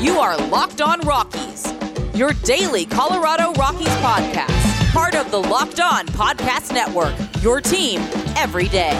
You are Locked On Rockies, your daily Colorado Rockies podcast, part of the Locked On Podcast Network, your team every day.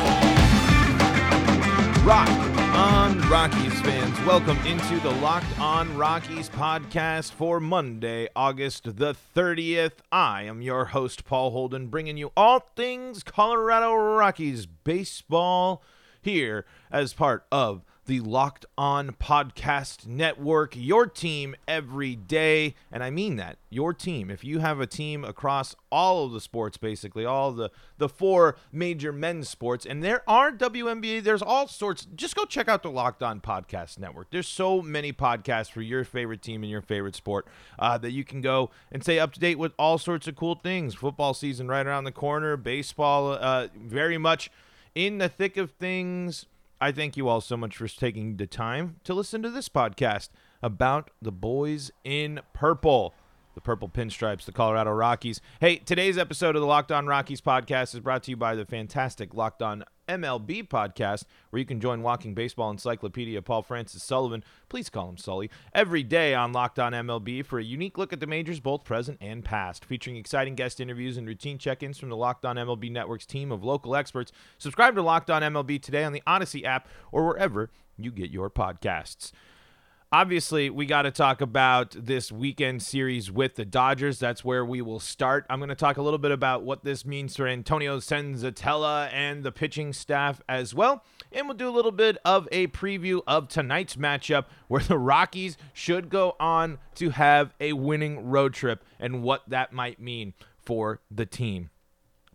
Rock on Rockies fans, welcome into the Locked On Rockies podcast for Monday, August the 30th. I am your host, Paul Holden, bringing you all things Colorado Rockies baseball here as part of the Locked On Podcast Network, your team every day. And I mean that, your team. If you have a team across all of the sports, basically, all the, the four major men's sports, and there are WNBA, there's all sorts. Just go check out the Locked On Podcast Network. There's so many podcasts for your favorite team and your favorite sport uh, that you can go and stay up to date with all sorts of cool things. Football season right around the corner, baseball uh, very much in the thick of things. I thank you all so much for taking the time to listen to this podcast about the boys in purple, the purple pinstripes, the Colorado Rockies. Hey, today's episode of the Locked On Rockies podcast is brought to you by the fantastic Locked On MLB podcast, where you can join Walking Baseball Encyclopedia Paul Francis Sullivan, please call him Sully, every day on Locked On MLB for a unique look at the majors, both present and past, featuring exciting guest interviews and routine check-ins from the Locked On MLB Network's team of local experts. Subscribe to Locked On MLB today on the Odyssey app or wherever you get your podcasts. Obviously, we got to talk about this weekend series with the Dodgers. That's where we will start. I'm going to talk a little bit about what this means for Antonio Senzatela and the pitching staff as well. And we'll do a little bit of a preview of tonight's matchup where the Rockies should go on to have a winning road trip and what that might mean for the team.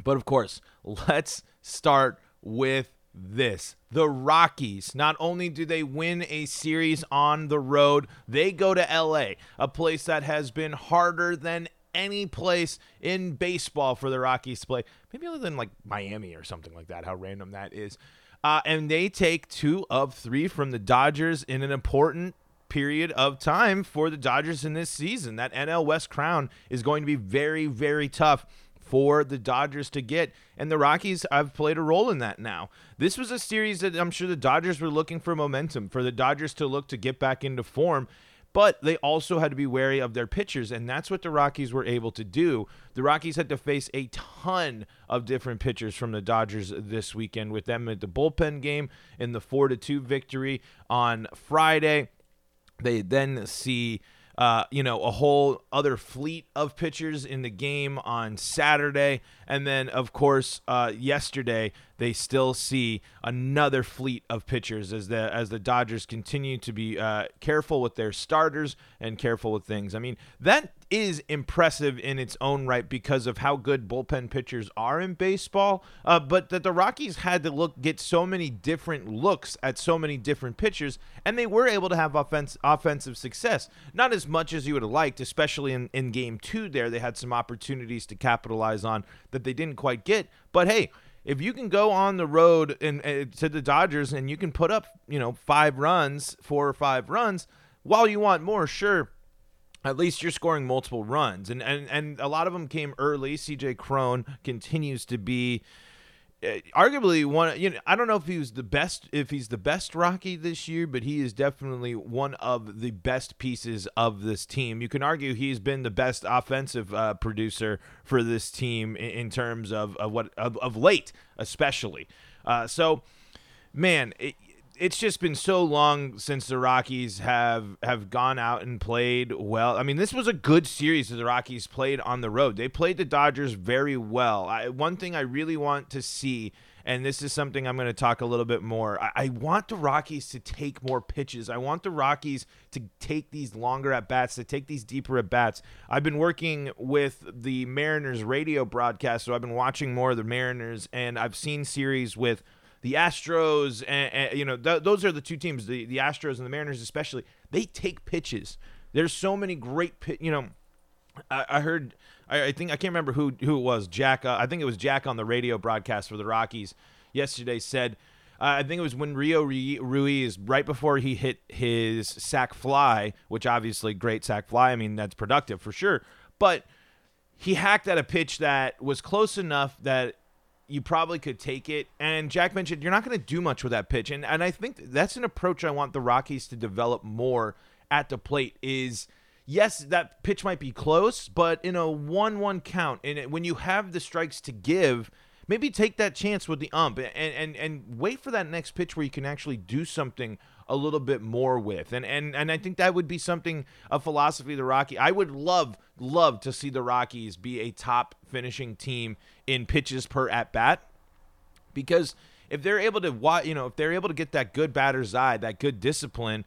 But of course, let's start with this. The Rockies, not only do they win a series on the road, they go to LA, a place that has been harder than any place in baseball for the Rockies to play. Maybe other than like Miami or something like that, how random that is. Uh, and they take two of three from the Dodgers in an important period of time for the Dodgers in this season. That NL West crown is going to be very, very tough for the Dodgers to get. And the Rockies have played a role in that now. This was a series that I'm sure the Dodgers were looking for momentum, for the Dodgers to look to get back into form. But they also had to be wary of their pitchers, and that's what the Rockies were able to do. The Rockies had to face a ton of different pitchers from the Dodgers this weekend, with them at the bullpen game in the 4 to 2 victory on Friday. They then see uh, you know, a whole other fleet of pitchers in the game on Saturday. And then, of course, uh, yesterday they still see another fleet of pitchers as the as the Dodgers continue to be uh, careful with their starters and careful with things. I mean, that is impressive in its own right because of how good bullpen pitchers are in baseball. Uh, but that the Rockies had to look get so many different looks at so many different pitchers, and they were able to have offense offensive success. Not as much as you would have liked, especially in in game two. There, they had some opportunities to capitalize on that they didn't quite get. But hey if you can go on the road and, and, eh, to the Dodgers and you can put up, you know, five runs, four or five runs, while you want more, sure, at least you're scoring multiple runs. And and and a lot of them came early. CJ Cron continues to be arguably one you know I don't know if he was the best if he's the best Rocky this year, but he is definitely one of the best pieces of this team. You can argue he's been the best offensive uh, producer for this team in, in terms of, of what of, of late, especially. Uh, so, man, it, it's just been so long since the Rockies have have gone out and played well. I mean, this was a good series that the Rockies played on the road. They played the Dodgers very well. I, one thing I really want to see, and this is something I'm going to talk a little bit more. I, I want the Rockies to take more pitches. I want the Rockies to take these longer at bats, to take these deeper at bats. I've been working with the Mariners radio broadcast, so I've been watching more of the Mariners, and I've seen series with the Astros, and, and you know th- those are the two teams, the the Astros and the Mariners especially. They take pitches. There's so many great, pit, you know. I, I heard, I, I, think I can't remember who who it was. Jack, uh, I think it was Jack on the radio broadcast for the Rockies yesterday said. Uh, I think it was when Rio Ruiz, right before he hit his sac fly, which obviously great sac fly. I mean, that's productive for sure. But he hacked at a pitch that was close enough that you probably could take it. And Jack mentioned you're not going to do much with that pitch. And, and I think that's an approach I want the Rockies to develop more at the plate is yes, that pitch might be close, but in a 1 1 count, and when you have the strikes to give, maybe take that chance with the ump and, and, and wait for that next pitch where you can actually do something a little bit more with. And and and I think that would be something a philosophy the Rocky. I would love love to see the Rockies be a top finishing team in pitches per at bat because if they're able to you know if they're able to get that good batter's eye, that good discipline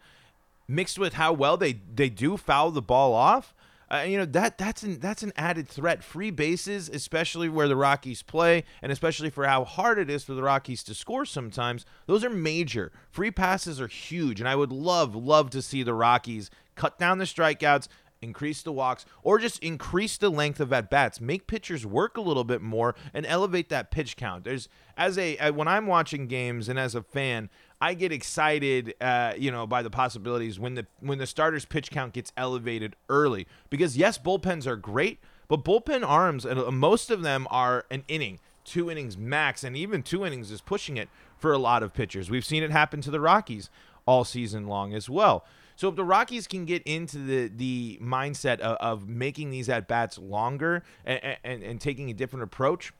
mixed with how well they they do foul the ball off, uh, you know that that's an that's an added threat. Free bases, especially where the Rockies play, and especially for how hard it is for the Rockies to score sometimes. Those are major. Free passes are huge, and I would love love to see the Rockies cut down the strikeouts, increase the walks, or just increase the length of at bats, make pitchers work a little bit more, and elevate that pitch count. There's as a when I'm watching games and as a fan, I get excited, uh, you know, by the possibilities when the when the starters pitch count gets elevated early. Because yes, bullpens are great, but bullpen arms, and uh, most of them are an inning, two innings max, and even two innings is pushing it for a lot of pitchers. We've seen it happen to the Rockies all season long as well. So if the Rockies can get into the the mindset of, of making these at bats longer and, and, and taking a different approach,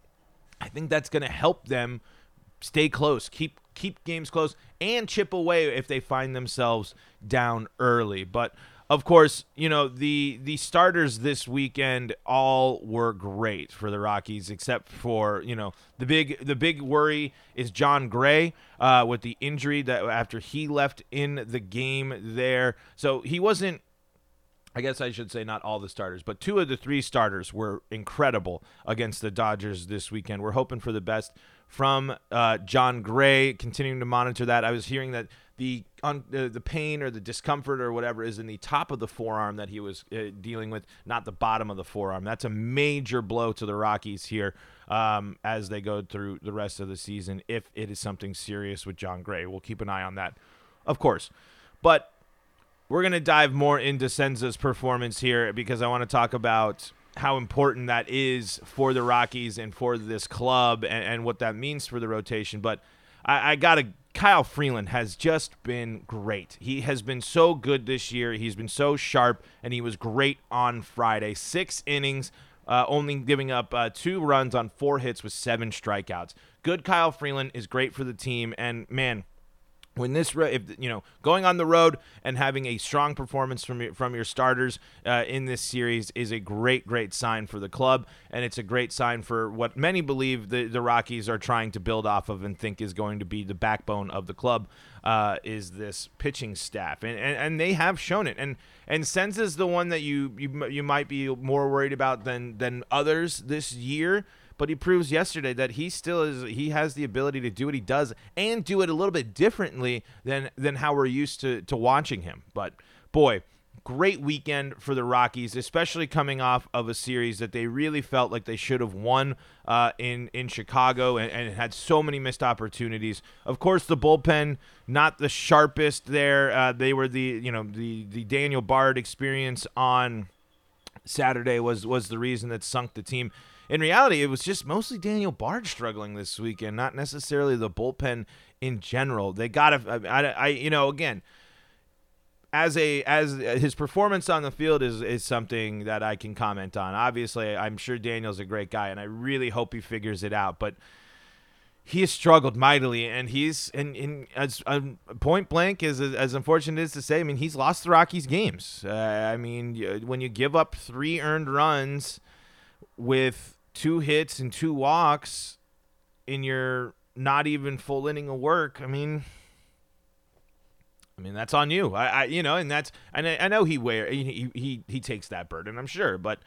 I think that's going to help them stay close, keep keep games close, and chip away if they find themselves down early. But of course, you know the the starters this weekend all were great for the Rockies, except for you know the big the big worry is Jon Gray uh, with the injury that after he left in the game there, so he wasn't I guess I should say not all the starters, but two of the three starters were incredible against the Dodgers this weekend. We're hoping for the best from uh, Jon Gray, continuing to monitor that. I was hearing that the uh, the pain or the discomfort or whatever is in the top of the forearm that he was uh, dealing with, not the bottom of the forearm. That's a major blow to the Rockies here um, as they go through the rest of the season. If it is something serious with Jon Gray, we'll keep an eye on that, of course. But we're going to dive more into Senza's performance here because I want to talk about how important that is for the Rockies and for this club and, and what that means for the rotation. But I, I got to. Kyle Freeland has just been great. He has been so good this year. He's been so sharp, and he was great on Friday. Six innings, uh, only giving up uh, two runs on four hits with seven strikeouts. Good Kyle Freeland is great for the team, and man, when this if you know going on the road and having a strong performance from your, from your starters uh, in this series is a great great sign for the club and it's a great sign for what many believe the, the Rockies are trying to build off of and think is going to be the backbone of the club uh, is this pitching staff. And, and and they have shown it. And and Senza is the one that you you you might be more worried about than than others this year but he proves yesterday that he still is he has the ability to do what he does and do it a little bit differently than than how we're used to to watching him. But boy, great weekend for the Rockies, especially coming off of a series that they really felt like they should have won uh, in in Chicago and, and, had so many missed opportunities. Of course, the bullpen not the sharpest there. Uh, they were the you know the the Daniel Bard experience on Saturday was was the reason that sunk the team in reality, it was just mostly Daniel Bard struggling this weekend, not necessarily the bullpen in general. They got to, I, I, you know, again, as a as his performance on the field is is something that I can comment on. Obviously, I'm sure Daniel's a great guy, and I really hope he figures it out. But he has struggled mightily, and he's and, and as um, point blank as as unfortunate as to say, I mean, he's lost the Rockies games. Uh, I mean, when you give up three earned runs with two hits and two walks in your not even full inning of work, I mean, I mean that's on you. I, I you know, and that's and I, I know he wear he, he he takes that burden, I'm sure, but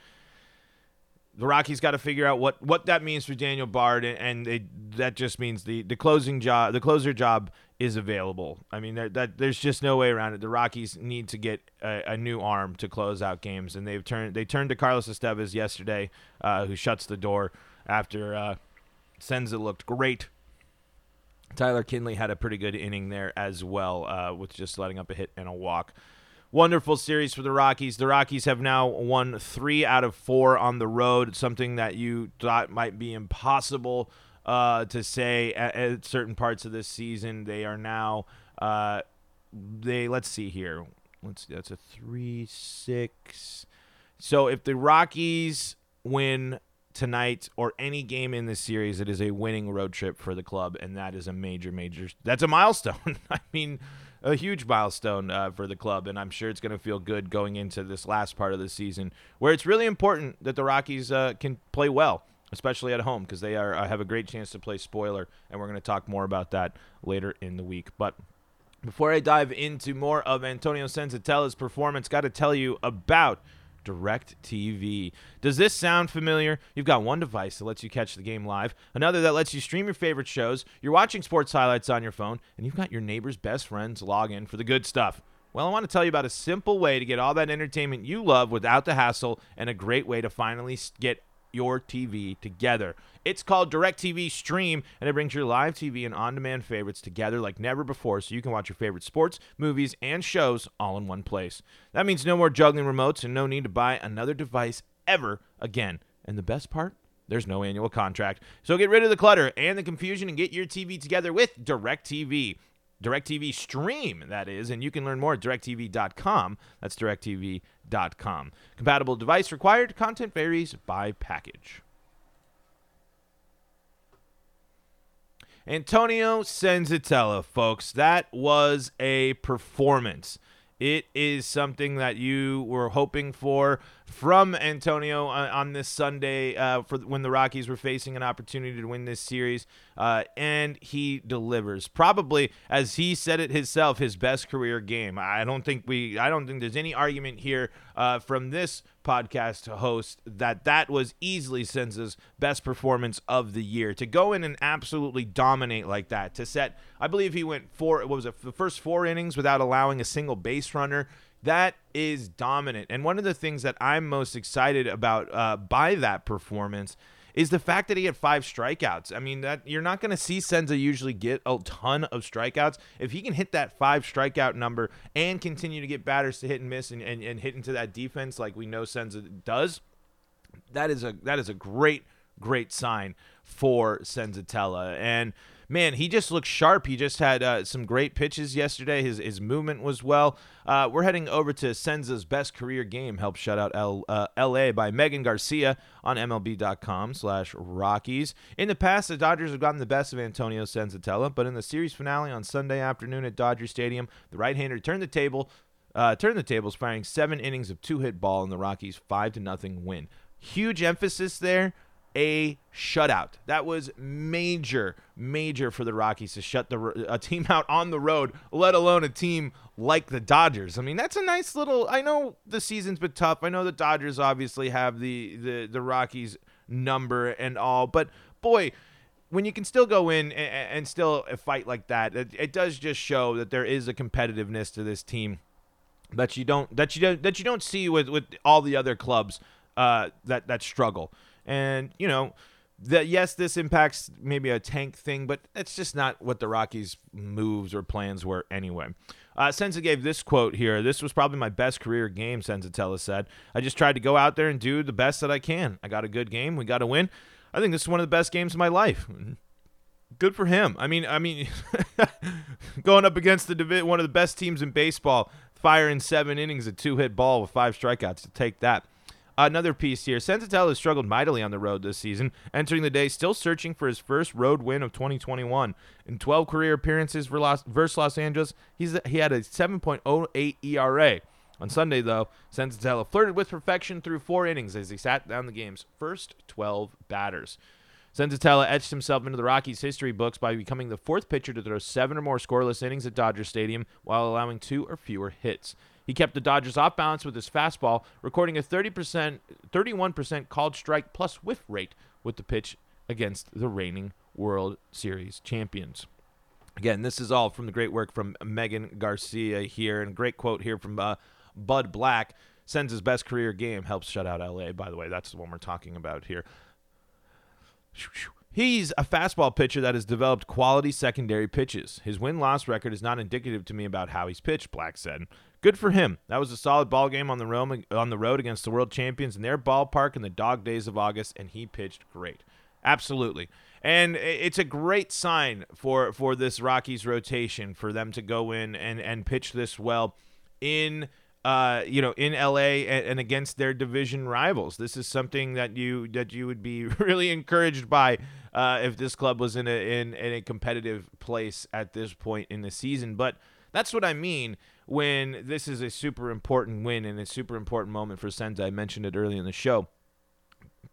the Rockies got to figure out what what that means for Daniel Bard, and, and they, that just means the the closing job, the closer job is available. I mean, that, there's just no way around it. The Rockies need to get a, a, new arm to close out games, and they've turned they turned to Carlos Estevez yesterday, uh, who shuts the door after uh, Senza looked great. Tyler Kinley had a pretty good inning there as well, uh, with just letting up a hit and a walk. Wonderful series for the Rockies. The Rockies have now won three out of four on the road, something that you thought might be impossible uh, to say at, at, certain parts of this season. They are now uh, they let's see here. let's see, that's a three six. So if the Rockies win tonight or any game in this series, it is a winning road trip for the club, and that is a major, major. That's a milestone. I mean, a huge milestone uh, for the club, and I'm sure it's going to feel good going into this last part of the season, where it's really important that the Rockies uh, can play well, especially at home, because they are uh, have a great chance to play spoiler, and we're going to talk more about that later in the week. But before I dive into more of Antonio Senzatela's performance, got to tell you about DirecTV. Does this sound familiar? You've got one device that lets you catch the game live, another that lets you stream your favorite shows, you're watching sports highlights on your phone, and you've got your neighbor's best friends log in for the good stuff. Well, I want to tell you about a simple way to get all that entertainment you love without the hassle and a great way to finally get your TV together. It's called DirecTV Stream, and it brings your live TV and on demand favorites together like never before so you can watch your favorite sports, movies, and shows all in one place. That means no more juggling remotes and no need to buy another device ever again. And the best part? There's no annual contract. So get rid of the clutter and the confusion and get your TV together with DirecTV. DirecTV Stream, that is, and you can learn more at directv.com. That's directv.com. Compatible device required. Content varies by package. Antonio Senzatela, folks, that was a performance. It is something that you were hoping for from Antonio on, this Sunday uh, for when the Rockies were facing an opportunity to win this series, uh, and he delivers. Probably, as he said it himself, his best career game. I don't think we, I don't think there's any argument here uh, from this podcast host that that was easily Senza's best performance of the year. To go in and absolutely dominate like that, to set, I believe he went four, what was it, the first four innings without allowing a single base runner. That is dominant. And one of the things that I'm most excited about uh, by that performance is the fact that he had five strikeouts. I mean, that you're not going to see Senza usually get a ton of strikeouts. If he can hit that five strikeout number and continue to get batters to hit and miss and, and, and hit into that defense like we know Senza does, that is a that is a great great sign for Senzatela. And man, he just looks sharp. He just had uh, some great pitches yesterday. His his movement was well. Uh, we're heading over to Senza's best career game. Help shout out L, uh, L.A. by Megan Garcia on MLB.com/slash Rockies. In the past, the Dodgers have gotten the best of Antonio Senzatela, but in the series finale on Sunday afternoon at Dodger Stadium, the right-hander turned the table. Uh, turned the tables, firing seven innings of two-hit ball in the Rockies' five to nothing win. Huge emphasis there a shutout. That was major, major for the Rockies to shut the a team out on the road, let alone a team like the Dodgers. I mean, that's a nice little. I know the season's been tough. I know the Dodgers obviously have the the the Rockies number and all, but boy. When you can still go in and, and still fight like that, it, it does just show that there is a competitiveness to this team that you don't that you don't that you don't see with with all the other clubs uh, that that struggle. And, you know, that yes, this impacts maybe a tank thing, but that's just not what the Rockies' moves or plans were anyway. Uh, Senza gave this quote here. This was probably my best career game, Senzatela said. I just tried to go out there and do the best that I can. I got a good game. We got to win. I think this is one of the best games of my life. Good for him. I mean, I mean, going up against the one of the best teams in baseball, firing seven innings, a two-hit ball with five strikeouts to take that. Another piece here. Senzatela has struggled mightily on the road this season, entering the day still searching for his first road win of 2021. In 12 career appearances for Los, versus Los Angeles, he's, he had a 7.08 ERA. On Sunday, though, Senzatela flirted with perfection through four innings as he sat down the game's first 12 batters. Senzatela etched himself into the Rockies' history books by becoming the fourth pitcher to throw seven or more scoreless innings at Dodger Stadium while allowing two or fewer hits. He kept the Dodgers off balance with his fastball, recording a 30%, 31% called strike plus whiff rate with the pitch against the reigning World Series champions. Again, this is all from the great work from Megan Garcia here, and great quote here from uh, Bud Black. Senza's best career game, helps shut out LA, by the way. That's the one we're talking about here. He's a fastball pitcher that has developed quality secondary pitches. His win loss record is not indicative to me about how he's pitched, Black said. Good for him. That was a solid ball game on the road, against the world champions in their ballpark in the dog days of August, and he pitched great. Absolutely. And it's a great sign for, for this Rockies rotation for them to go in and, and pitch this well in uh, you know, in LA and, and, against their division rivals. This is something that you that you would be really encouraged by uh, if this club was in a in, in a competitive place at this point in the season. But that's what I mean when this is a super important win and a super important moment for Senza. I mentioned it early in the show.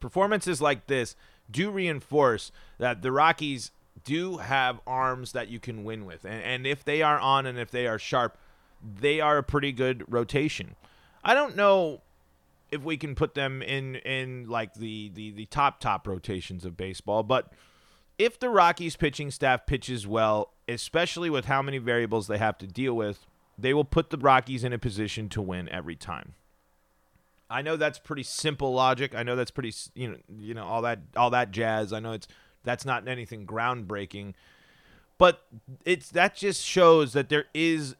Performances like this do reinforce that the Rockies do have arms that you can win with. And, and if they are on and if they are sharp, they are a pretty good rotation. I don't know if we can put them in in like the the the top top rotations of baseball, but if the Rockies pitching staff pitches well, especially with how many variables they have to deal with, they will put the Rockies in a position to win every time. I know that's pretty simple logic. I know that's pretty you know you know all that all that jazz. I know it's that's not anything groundbreaking, but it's that just shows that there is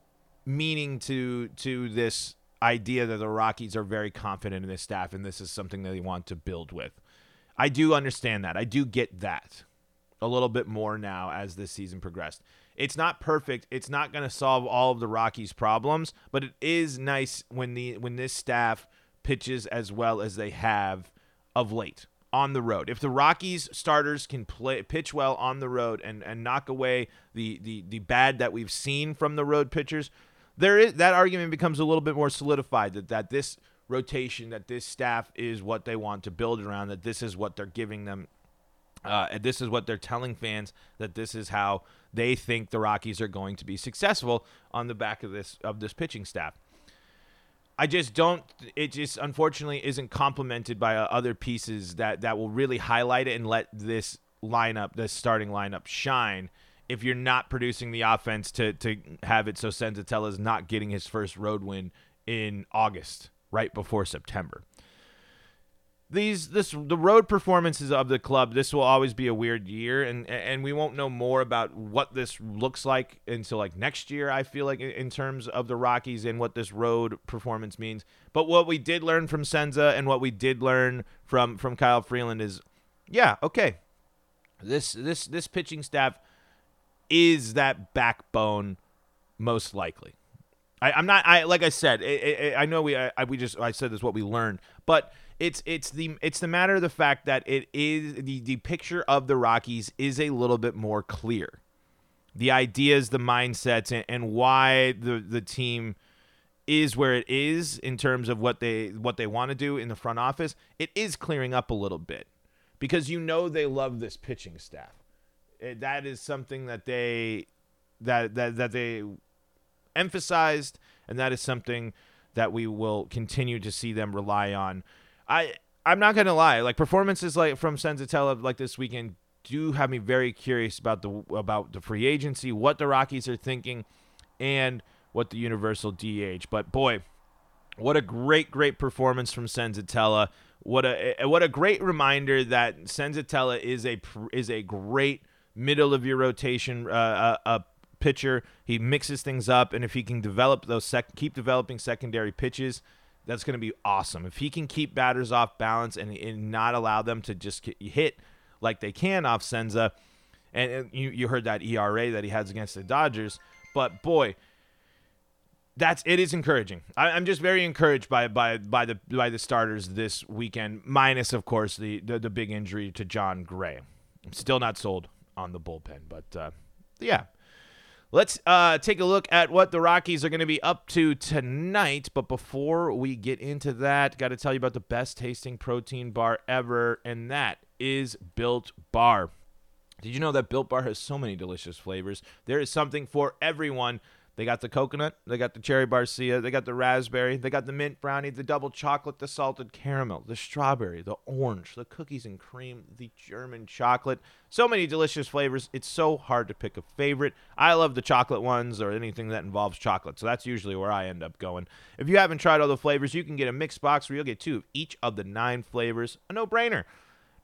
meaning to to this idea that the Rockies are very confident in this staff and this is something that they want to build with. I do understand that. I do get that a little bit more now as this season progressed. It's not perfect. It's not going to solve all of the Rockies' problems, but it is nice when the when this staff pitches as well as they have of late on the road. If the Rockies starters can play pitch well on the road and, and knock away the, the the bad that we've seen from the road pitchers, there is that argument becomes a little bit more solidified that, that this rotation, that this staff is what they want to build around, that this is what they're giving them. Uh, and this is what they're telling fans that this is how they think the Rockies are going to be successful on the back of this of this pitching staff. I just don't. It just unfortunately isn't complemented by uh, other pieces that that will really highlight it and let this lineup, this starting lineup, shine if you're not producing the offense to to have it so Senzatela is not getting his first road win in August, right before September. These this the road performances of the club. This will always be a weird year, and and we won't know more about what this looks like until like next year. I feel like in terms of the Rockies and what this road performance means. But what we did learn from Senza and what we did learn from from Kyle Freeland is, yeah, okay, this this this pitching staff is that backbone most likely. I, am not. I like I said. It, it, I know we. I, we just. I said this what we learned, but it's it's the it's the matter of the fact that it is the the picture of the Rockies is a little bit more clear. The ideas, the mindsets, and, and why the the team is where it is in terms of what they what they want to do in the front office. It is clearing up a little bit because you know they love this pitching staff it, that is something that they that that that they emphasized, and that is something that we will continue to see them rely on. I I'm not gonna lie, like performances like from Senzatela like this weekend do have me very curious about the about the free agency, what the Rockies are thinking, and what the universal DH. But boy, what a great great performance from Senzatela. What a eh, what a great reminder that Senzatela is a is a great middle of your rotation uh, a, uh, pitcher. He mixes things up, and if he can develop those sec- keep developing secondary pitches, that's going to be awesome. If he can keep batters off balance and, and not allow them to just hit like they can off Senza, and you you heard that ERA that he has against the Dodgers, but boy. That's it is encouraging. I, am just very encouraged by by by the by the starters this weekend, minus of course the the, the big injury to Jon Gray. I'm still not sold on the bullpen. But uh, yeah, let's uh, take a look at what the Rockies are going to be up to tonight. But before we get into that, got to tell you about the best tasting protein bar ever, and that is Built Bar. Did you know that Built Bar has so many delicious flavors? There is something for everyone. They got the coconut, they got the cherry barcia, they got the raspberry, they got the mint brownie, the double chocolate, the salted caramel, the strawberry, the orange, the cookies and cream, the German chocolate. So many delicious flavors. It's so hard to pick a favorite. I love the chocolate ones or anything that involves chocolate. So that's usually where I end up going. If you haven't tried all the flavors, you can get a mixed box where you'll get two of each of the nine flavors. A no brainer.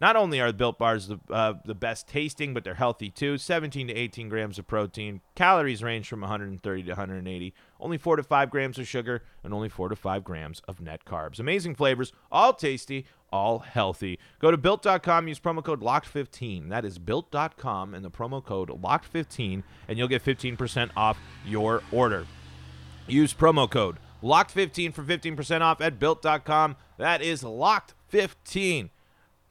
Not only are the Built Bars the, uh, the best tasting, but they're healthy too. 17 to 18 grams of protein. Calories range from 130 to 180. Only 4 to 5 grams of sugar, and only 4 to 5 grams of net carbs. Amazing flavors, all tasty, all healthy. Go to built.com, use promo code LOCKED15. That is built.com and the promo code LOCKED15, and you'll get 15% off your order. Use promo code Locked 15 for 15% off at built.com. That is locked 15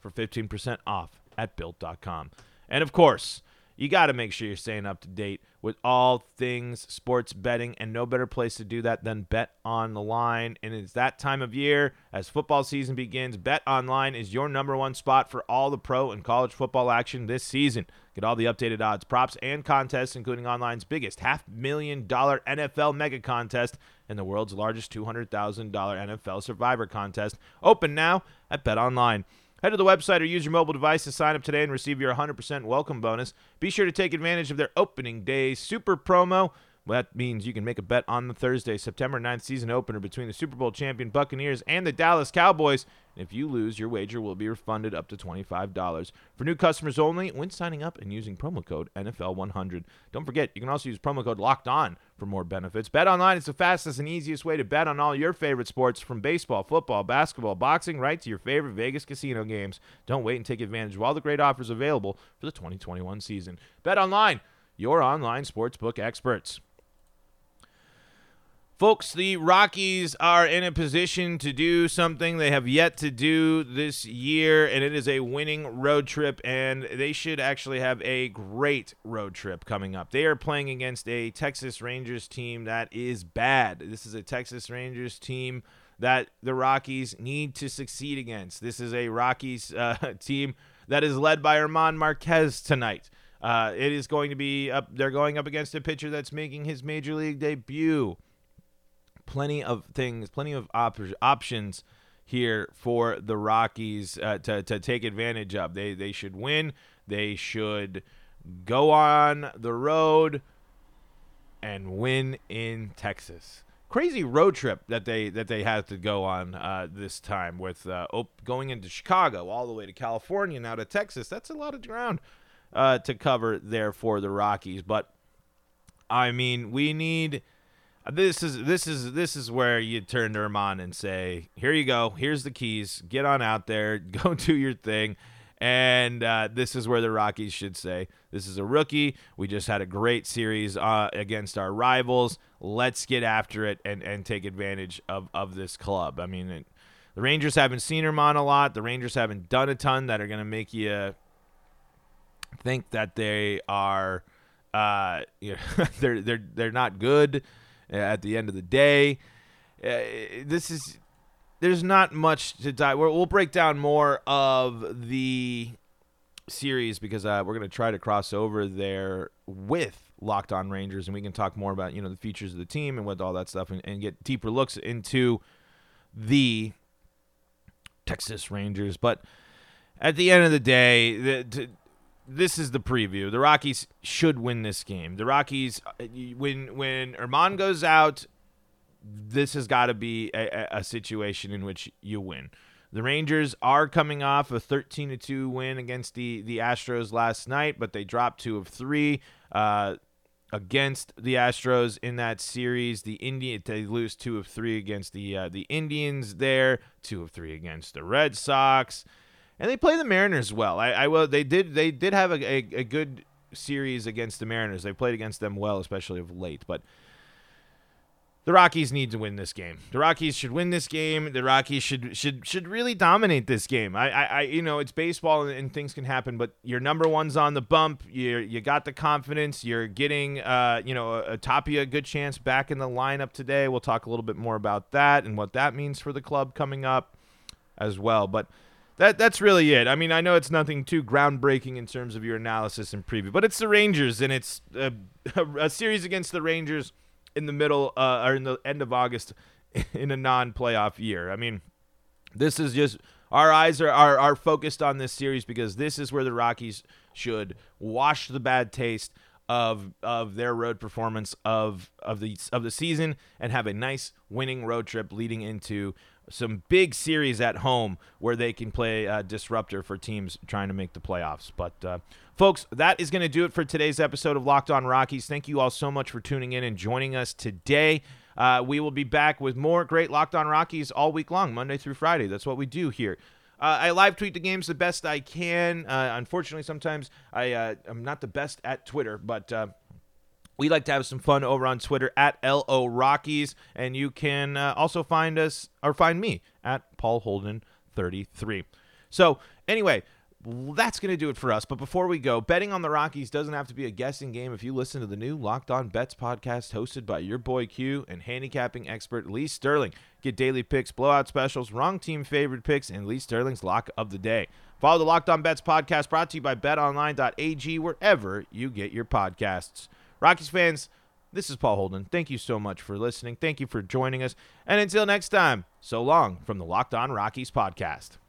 for 15% off at built.com. And of course, you got to make sure you're staying up to date with all things sports betting, and no better place to do that than Bet Online. And it's that time of year as football season begins. Bet Online is your number one spot for all the pro and college football action this season. Get all the updated odds, props, and contests, including online's biggest half million dollar NFL mega contest and the world's largest $200,000 NFL survivor contest. Open now at Bet Online. Head to the website or use your mobile device to sign up today and receive your 100% welcome bonus. Be sure to take advantage of their opening day super promo. Well, that means you can make a bet on the Thursday, September 9th season opener between the Super Bowl champion Buccaneers and the Dallas Cowboys. And if you lose, your wager will be refunded up to $25. For new customers only, when signing up and using promo code NFL100. Don't forget, you can also use promo code LOCKED ON for more benefits. Bet online is the fastest and easiest way to bet on all your favorite sports from baseball, football, basketball, boxing, right to your favorite Vegas casino games. Don't wait and take advantage of all the great offers available for the 2021 season. Bet online, your online sportsbook experts. Folks, the Rockies are in a position to do something they have yet to do this year, and it is a winning road trip, and they should actually have a great road trip coming up. They are playing against a Texas Rangers team that is bad. This is a Texas Rangers team that the Rockies need to succeed against. This is a Rockies uh, team that is led by German Marquez tonight. Uh, it is going to be up. They're going up against a pitcher that's making his major league debut plenty of things, plenty of op- options here for the Rockies uh, to, to take advantage of. They they should win. They should go on the road and win in Texas. Crazy road trip that they that they had to go on uh, this time with uh, op- going into Chicago all the way to California now to Texas. That's a lot of ground uh, to cover there for the Rockies. But I mean, we need this is this is this is where you turn to German and say, "Here you go. Here's the keys. Get on out there. Go do your thing." And uh, this is where the Rockies should say, "This is a rookie. We just had a great series uh, against our rivals. Let's get after it and and take advantage of of this club." I mean, it, the Rangers haven't seen German a lot. The Rangers haven't done a ton that are going to make you think that they are, uh, you know, they're they're they're not good at the end of the day. Uh, this is there's not much to die. We'll break down more of the series because uh, we're going to try to cross over there with Locked On Rangers, and we can talk more about you know the features of the team and with all that stuff, and, and get deeper looks into the Texas Rangers. But at the end of the day, the, this is the preview. The Rockies should win this game. The Rockies, uh, when when German goes out, this has got to be a, a, situation in which you win. The Rangers are coming off a 13 to 2 win against the the Astros last night, but they dropped two of three uh, against the Astros in that series. The Indian they lose two of three against the uh, the Indians there, two of three against the Red Sox and they play the Mariners well. I, I. They did. They did have a, a, a, good series against the Mariners. They played against them well, especially of late. But the Rockies need to win this game. The Rockies should win this game. The Rockies should should should really dominate this game. I, I, I you know, it's baseball and, and, things can happen, but your number one's on the bump. You you got the confidence. You're getting, uh, you know, a, a Tapia a good chance back in the lineup today. We'll talk a little bit more about that and what that means for the club coming up as well. But that that's really it. I mean, I know it's nothing too groundbreaking in terms of your analysis and preview, but it's the Rangers, and it's a, a series against the Rangers in the middle uh, or in the end of August in a non-playoff year. I mean, this is just our eyes are, are are focused on this series because this is where the Rockies should wash the bad taste of of their road performance of of the of the season and have a nice winning road trip leading into some big series at home where they can play disruptor for teams trying to make the playoffs. But uh, folks, that is going to do it for today's episode of Locked On Rockies. Thank you all so much for tuning in and joining us today. Uh, we will be back with more great Locked On Rockies all week long, Monday through Friday. That's what we do here. Uh, I live tweet the games the best I can. Uh, unfortunately, sometimes I uh, am not the best at Twitter, but uh, We like to have some fun over on Twitter at LO Rockies, and you can uh, also find us or find me at Paul Holden 33. So, anyway, that's going to do it for us. But before we go, betting on the Rockies doesn't have to be a guessing game if you listen to the new Locked On Bets podcast hosted by your boy Q and handicapping expert Lee Sterling. Get daily picks, blowout specials, wrong team favorite picks, and Lee Sterling's lock of the day. Follow the Locked On Bets podcast brought to you by betonline.ag wherever you get your podcasts. Rockies fans, this is Paul Holden. Thank you so much for listening. Thank you for joining us. And until next time, so long from the Locked On Rockies podcast.